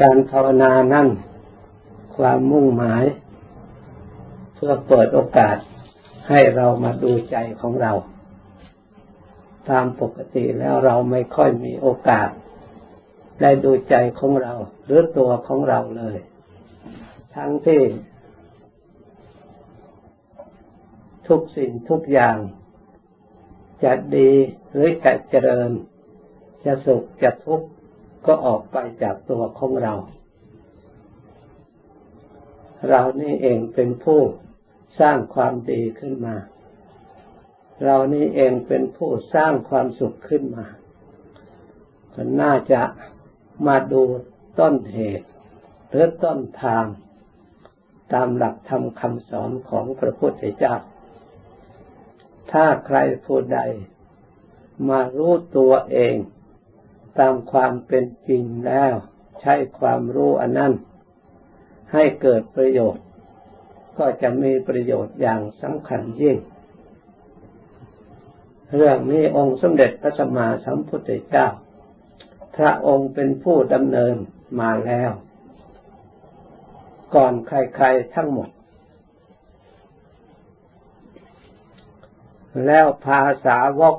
การภาวนานั่นความมุ่งหมาย เพื่อเปิดโอกาสให้เรามาดูใจของเรา ตามปกติแล้วเราไม่ค่อยมีโอกาส ได้ดูใจของเรา หรือตัวของเราเลย ทั้งที่ ทุกสิ่งทุกอย่าง จะดีหรือจะเจริญ จะสุขจะทุกข์ ก็ออกไปจากตัวของเรา เรานี่เองเป็นผู้สร้างความดีขึ้นมา เรานี่เองเป็นผู้สร้างความสุขขึ้นมาก็น่าจะมาดูต้นเหตุหรือต้นทางตามหลักธรรมคำสอนของพระพุทธเจ้า ถ้าใครผู้ใดมารู้ตัวเอง ตามความเป็นจริงแล้ว ใช้ความรู้อันนั้น ให้เกิดประโยชน์ ก็จะมีประโยชน์อย่างสำคัญยิ่ง เรื่องนี้องค์สมเด็จพระสัมมาสัมพุทธเจ้า พระองค์เป็นผู้ดำเนินมาแล้ว ก่อนใครๆทั้งหมดแล้วภาษาวก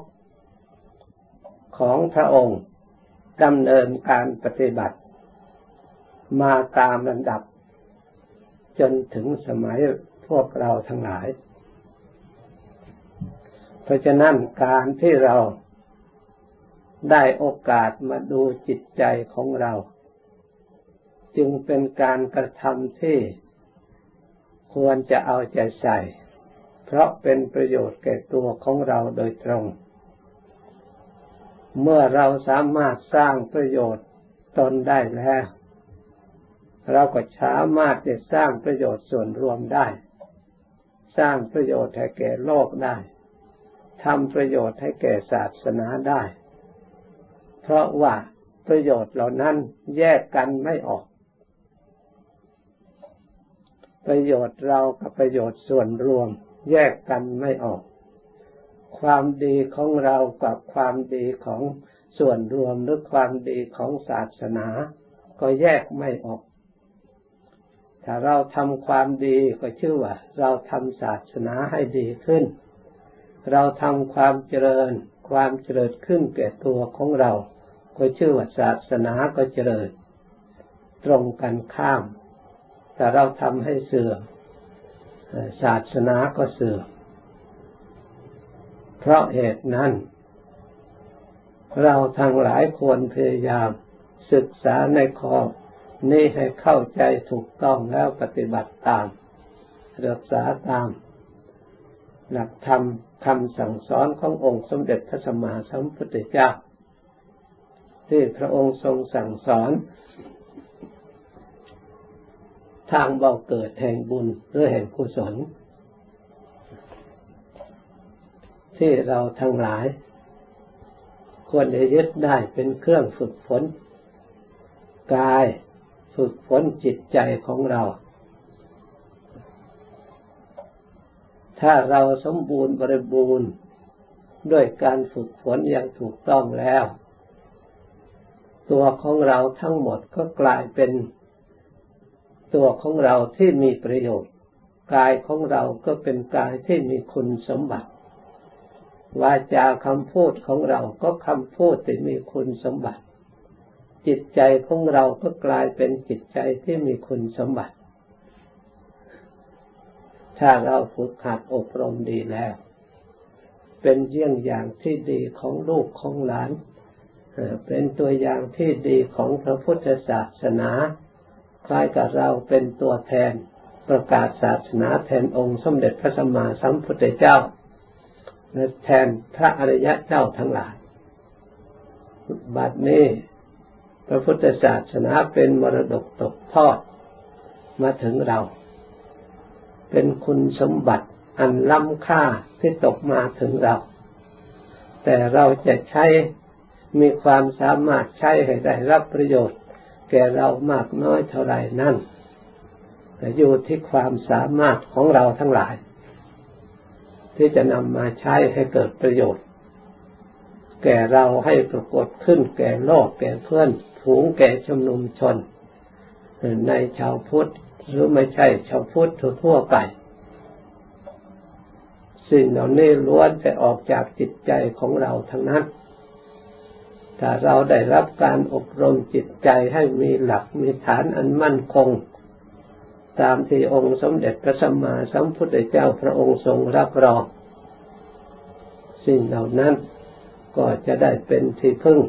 ของพระองค์ ดำเนินการปฏิบัติ มาตามลำดับ จนถึงสมัยพวกเราทั้งหลาย เพราะฉะนั้นการที่เราได้โอกาสมาดูจิตใจของเรา จึงเป็นการกระทำที่ควรจะเอาใจใส่ เพราะเป็นประโยชน์แก่ตัวของเราโดยตรง เมื่อเราสามารถสร้างประโยชน์ตนได้แล้ว เราก็สามารถจะสร้างประโยชน์ส่วนรวมได้ สร้างประโยชน์ให้แก่โลกได้ทำประโยชน์ให้แก่ศาสนาได้ เพราะว่าประโยชน์เหล่านั้นแยกกันไม่ออก ประโยชน์เรากับประโยชน์ส่วนรวม แยกกันไม่ออก ความดีของเรากับความดีของส่วนรวมหรือความดีของศาสนา ก็แยกไม่ออก ถ้าเราทำความดีก็ชื่อว่า เราทำศาสนาให้ดีขึ้น เราทำความเจริญ ความเจริญขึ้นแก่ตัวของเรา ก็ชื่อว่าศาสนาก็เจริญ ตรงกันข้าม แต่เราทำให้เสื่อมศาสนาก็เสื่อม เพราะเหตุนั้น เราทั้งหลายควรพยายามศึกษาในข้อนี้ให้เข้าใจถูกต้องแล้วปฏิบัติตาม รักษาตาม หลักธรรมคำสั่งสอนขององค์สมเด็จพระสัมมาสัมพุทธเจ้า ที่พระองค์ทรงสั่งสอน ทางบ่าเกิดแห่งบุญหรือแห่งกุศล ที่เราทั้งหลาย ควรจะยึดได้เป็นเครื่องฝึกฝนกายฝึกฝนจิตใจของเรา ถ้าเราสมบูรณ์บริบูรณ์ด้วยการฝึกฝนอย่างถูกต้องแล้ว ตัวของเราทั้งหมดก็กลายเป็นตัวของเราที่มีประโยชน์ กายของเราก็เป็นกายที่มีคุณสมบัติ วาจาคำพูดของเราก็คำพูดที่มีคุณสมบัติ จิตใจของเราก็กลายเป็นจิตใจที่มีคุณสมบัติ ถ้าเราฝึกหัดอบรมดีแล้ว เป็นเยี่ยงอย่างที่ดีของลูกของหลาน เป็นตัวอย่างที่ดีของพระพุทธศาสนา คล้ายกับเราเป็นตัวแทนประกาศศาสนาแทนองค์สมเด็จพระสัมมาสัมพุทธเจ้า แทนพระอริยะเจ้าทั้งหลายบัดนี้พระพุทธศาสนาเป็นมรดกตกทอดมาถึงเรา เป็นคุณสมบัติอันล้ำค่าที่ตกมาถึงเรา แต่เราจะใช้มีความสามารถใช้ให้ได้รับประโยชน์ แก่เรามากน้อยเท่าไรนั่นอยู่ที่ความสามารถของเราทั้งหลาย ที่จะนำมาใช้ให้เกิดประโยชน์ แก่เราให้ปรากฏขึ้นแก่โลก แก่เพื่อนฝูงแก่ชุมนุมชน ในชาวพุทธหรือไม่ใช่ชาวพุทธทั่วไป สิ่งเหล่านี้ล้วนแต่ออกจากจิตใจของเราทั้งนั้นถ้าเราได้รับการอบรมจิตใจให้มีหลักมีฐานอันมั่นคง ตามที่องค์สมเด็จพระสัมมาสัมพุทธเจ้าพระองค์ทรงรับรอง สิ่งเหล่านั้นก็จะได้เป็นที่พึ่ง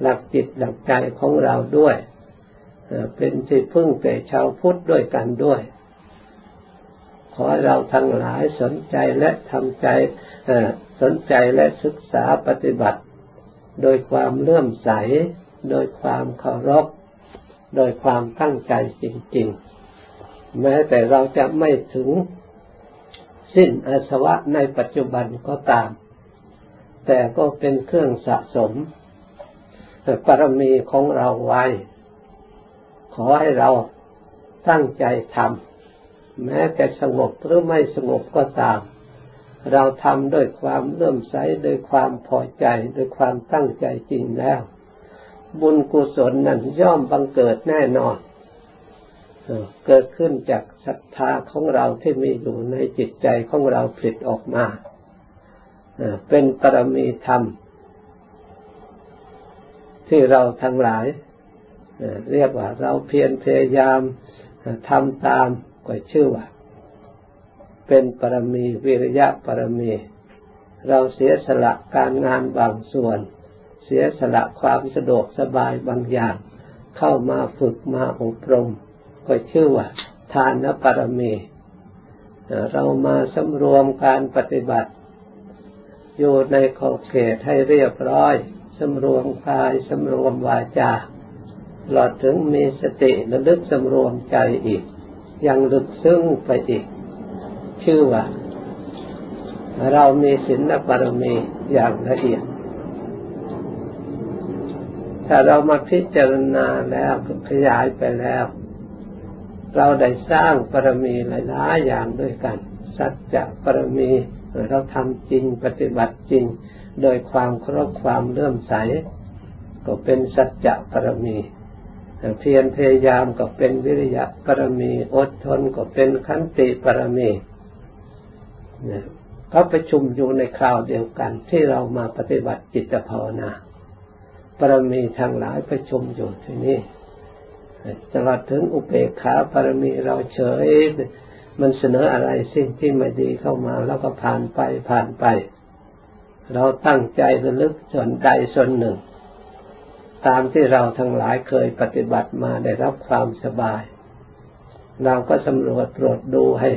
หลักจิตหลักใจของเราด้วย เป็นที่พึ่งแก่ชาวพุทธด้วยกันด้วย ขอเราทั้งหลายสนใจและทำใจสนใจและศึกษาปฏิบัติ โดยความเลื่อมใส โดยความเคารพ โดยความตั้งใจจริง ๆ แม้แต่เราจะไม่ถึงสิ้นอาสวะในปัจจุบันก็ตาม แต่ก็เป็นเครื่องสะสมปรมีของเราไว้ ขอให้เราตั้งใจทำแม้แต่สงบหรือไม่สงบก็ตาม เราทำด้วยความเลื่มใสด้วยความพอใจด้วยความตั้งใจจริงแล้ว บุญกุศลนั้นย่อมบังเกิดแน่นอน เกิดขึ้นจากศรัทธาของเราที่มีอยู่ในจิตใจของเราผลิตออกมาเป็นปรมีธรรม ที่เราทั้งหลายเรียกว่าเราเพียรพยายามทำตามก็ชื่อว่า เป็นปรมีวิริยะปรมี เราเสียสละการงานบางส่วน เสียสละความสะดวกสบายบางอย่าง เข้ามาฝึกมาอบรม ก็ชื่อว่า ทานปรมีเรามาสำรวมการปฏิบัติ อยู่ในขอบเขตให้เรียบร้อยสำรวมกายสำรวมวาจาหลอดถึงมีสติระลึกสำรวมใจอีก ยังลึกซึ้งไปอีก ชื่อว่า เรามีศีลบารมีอย่างละเอียดถ้าเรามาพิจารณาแล้วขยายไปแล้ว เราได้สร้างปรมีหลายๆอย่างด้วยกัน สัจจะปรมีเราทำจริงปฏิบัติจริง โดยความเคารพความเลื่อมใส ก็เป็นสัจจะปรมีเพียรพยายามก็เป็นวิริยะปรมี อดทนก็เป็นขันติปรมีเขาประชุมอยู่ในคราวเดียวกัน ที่เรามาปฏิบัติจิตภาวนาปรมีทางหลายประชุมอยู่ที่นี่ ตลอดถึงอุเบกขาปรมีเราเฉย มันเสนออะไรสิ่งที่ไม่ดีเข้ามาแล้วก็ผ่านไปผ่านไป เราตั้งใจระลึกส่วนใดส่วนหนึ่ง ตามที่เราทั้งหลายเคยปฏิบัติมาได้รับความสบาย เราก็สำรวจตรวจดูให้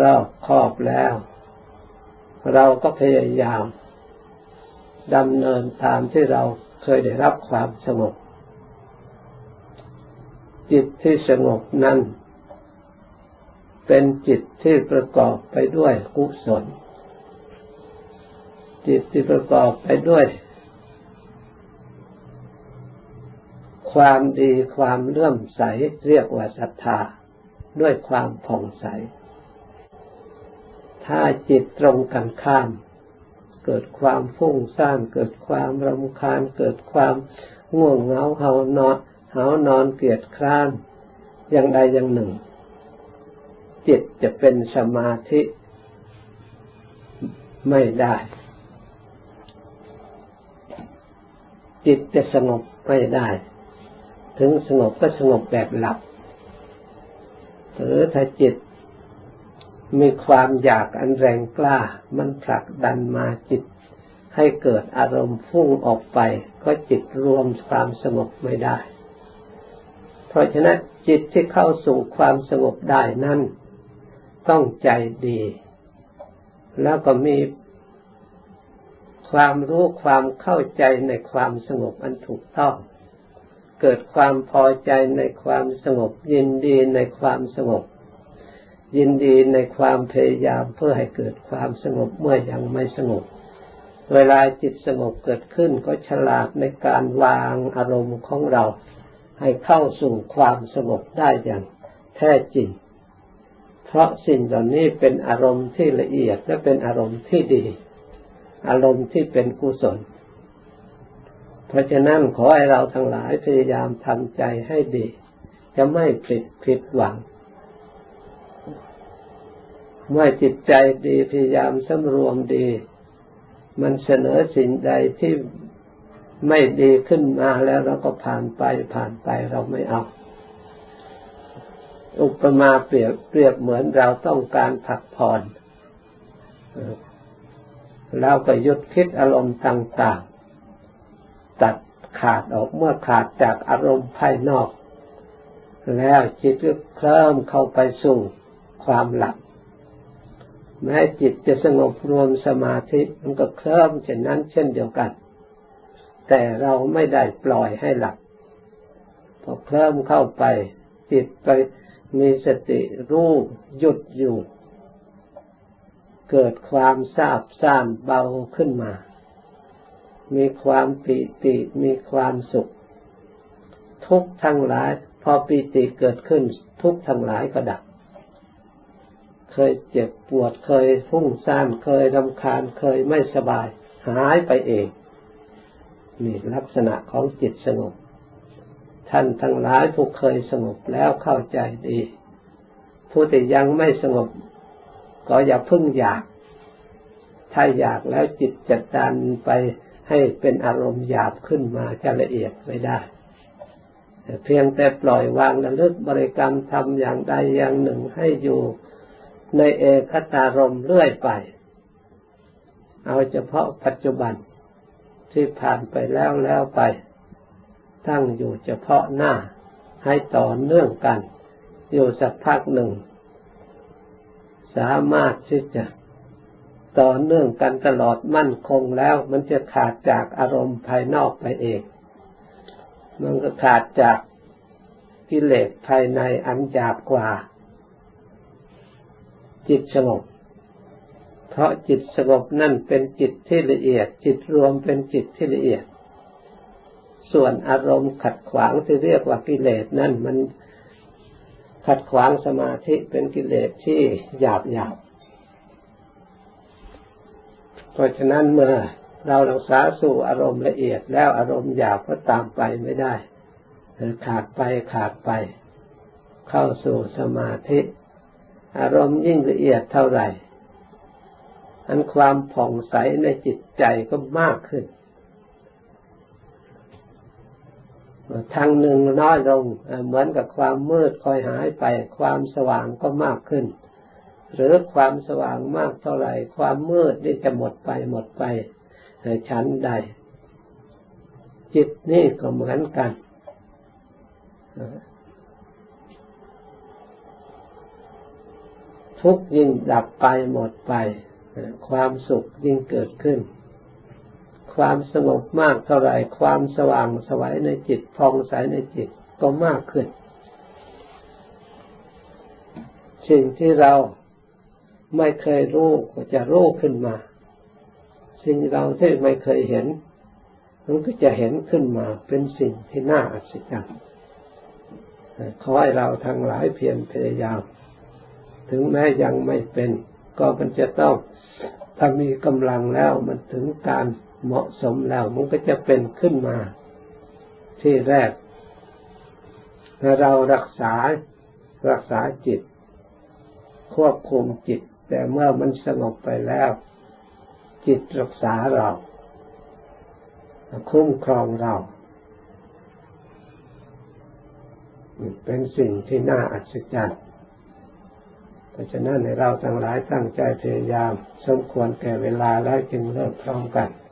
รอบครอบแล้ว เราก็พยายามดำเนินตามที่เราเคยได้รับความสงบ จิตที่สงบนั้น เป็นจิตที่ประกอบไปด้วยกุศล จิตที่ประกอบไปด้วย ความดีความเลื่อมใสเรียกว่าศรัทธาด้วยความผ่องใส ถ้าจิตตรงกันข้าม เกิดความฟุ้งซ่านเกิดความรำคาญ เกิดความง่วงเหงาเหานอน เหานอนเกียดคร้านอย่างใดอย่างหนึ่ง จิตจะเป็นสมาธิไม่ได้ จิตจะสงบไม่ได้ ถึงสงบก็สงบแบบหลับ หรือถ้าจิตมีความอยากอันแรงกล้า มันผลักดันมาจิต ให้เกิดอารมณ์ฟุ้งออกไป ก็จิตรวมความสงบไม่ได้ เพราะฉะนั้นจิตที่เข้าสู่ความสงบได้นั้น ต้องใจดี แล้วก็มีความรู้ความเข้าใจในความสงบอันถูกต้อง เกิดความพอใจในความสงบ ยินดีในความสงบ ยินดีในความพยายามเพื่อให้เกิดความสงบเมื่อยังไม่สงบ เวลาจิตสงบเกิดขึ้นก็ฉลาดในการวางอารมณ์ของเรา ให้เข้าสู่ความสงบได้อย่างแท้จริง เพราะสิ่งเหล่านี้เป็นอารมณ์ที่ละเอียดและเป็นอารมณ์ที่ดี อารมณ์ที่เป็นกุศล เพราะฉะนั้นขอให้เราทั้งหลายพยายามทำใจให้ดี จะไม่ผิดผิดหวัง เมื่อจิตใจดีพยายามสำรวมดี มันเสนอสิ่งใดที่ ไม่ดีขึ้นมาแล้วเราก็ผ่านไปผ่านไปเราไม่เอา อุปมาเปรียบเปรียบเหมือนเราต้องการผักผ่อนเราก็ยุดคิดอารมณ์ต่างๆ ตัดขาดออกเมื่อขาดจากอารมณ์ภายนอก แล้วจิตก็เคลิ้มเข้าไปสู่ความหลับแม้จิตจะสงบรวมสมาธิมันก็เคลิ้มเช่นนั้นเช่นเดียวกัน แต่เราไม่ได้ปล่อยให้หลับพอเคลิ้มเข้าไป จิตไปมีสติรู้หยุดอยู่ เกิดความทราบซ่านเบาขึ้นมา มีความปิติมีความสุข ทุกทั้งหลาย พอปิติเกิดขึ้น ทุกทั้งหลายก็ดับเคยเจ็บปวดเคยฟุ้งซ่านเคยรำคาญเคยไม่สบาย หายไปเอง นี่ลักษณะของจิตสงบ ท่านทั้งหลายผู้เคยสงบแล้วเข้าใจดี ผู้ที่ยังไม่สงบ ก็อย่าพึ่งอยาก ถ้าอยากแล้วจิตจะดันไปให้เป็นอารมณ์หยาบขึ้นมาจะละเอียดไม่ได้เพียงแต่ปล่อยวางระลึกบริกรรมทำอย่างใดอย่างหนึ่งให้อยู่ในเอกตารมเรื่อยไป เอาเฉพาะปัจจุบัน ที่ผ่านไปแล้วแล้วไป ตั้งอยู่เฉพาะหน้า ให้ต่อเนื่องกัน อยู่สักพักหนึ่ง สามารถที่จะต่อเนื่องกันตลอดมั่นคงแล้ว มันจะขาดจากอารมณ์ภายนอกไปเอง มันก็ขาดจากกิเลสภายในอันหยาบกว่า จิตสงบ เพราะจิตสงบนั่นเป็นจิตที่ละเอียด จิตรวมเป็นจิตที่ละเอียด ส่วนอารมณ์ขัดขวางที่เรียกว่ากิเลสนั่นมันขัดขวางสมาธิเป็นกิเลสที่หยาบหยาบเพราะฉะนั้นเมื่อเรารักษาสู่อารมณ์ละเอียดแล้วอารมณ์หยาบก็ตามไปไม่ได้ขาดไปขาดไป เข้าสู่สมาธิ อารมณ์ยิ่งละเอียดเท่าไหร่ อันความผ่องใสในจิตใจก็มากขึ้น ทางหนึ่งน้อยลง เหมือนกับความมืดคอยหายไป ความสว่างก็มากขึ้น หรือความสว่างมากเท่าไหร่ ความมืดนี่จะหมดไปหมดไปชั้นใด จิตนี่ก็เหมือนกันทุกยิ่งดับไปหมดไป ความสุขยิ่งเกิดขึ้น ความสงบมากเท่าไรความสว่างสวัยในจิตพองใสในจิตก็มากขึ้น สิ่งที่เราไม่เคยรู้ก็จะรู้ขึ้นมา สิ่งเราที่ไม่เคยเห็นมันก็จะเห็นขึ้นมาเป็นสิ่งที่น่าอัศจรรย์ขอให้เราทั้งหลายเพียรพยายาม ถึงแม้ยังไม่เป็น ก็มันจะต้องถ้ามีกำลังแล้วมันถึงการเหมาะสมแล้วมันก็จะเป็นขึ้นมา ที่แรกถ้าเรารักษารักษาจิต ควบคุมจิต แต่เมื่อมันสงบไปแล้ว จิตรักษาเราคุ้มครองเรา เป็นสิ่งที่น่าอัศจรรย์ ราะฉะนั้นในเราทั้งหลายตั้งใจพยายาม สมควรแก่เวลาแล้วจึงเริ่มพร้อมกัน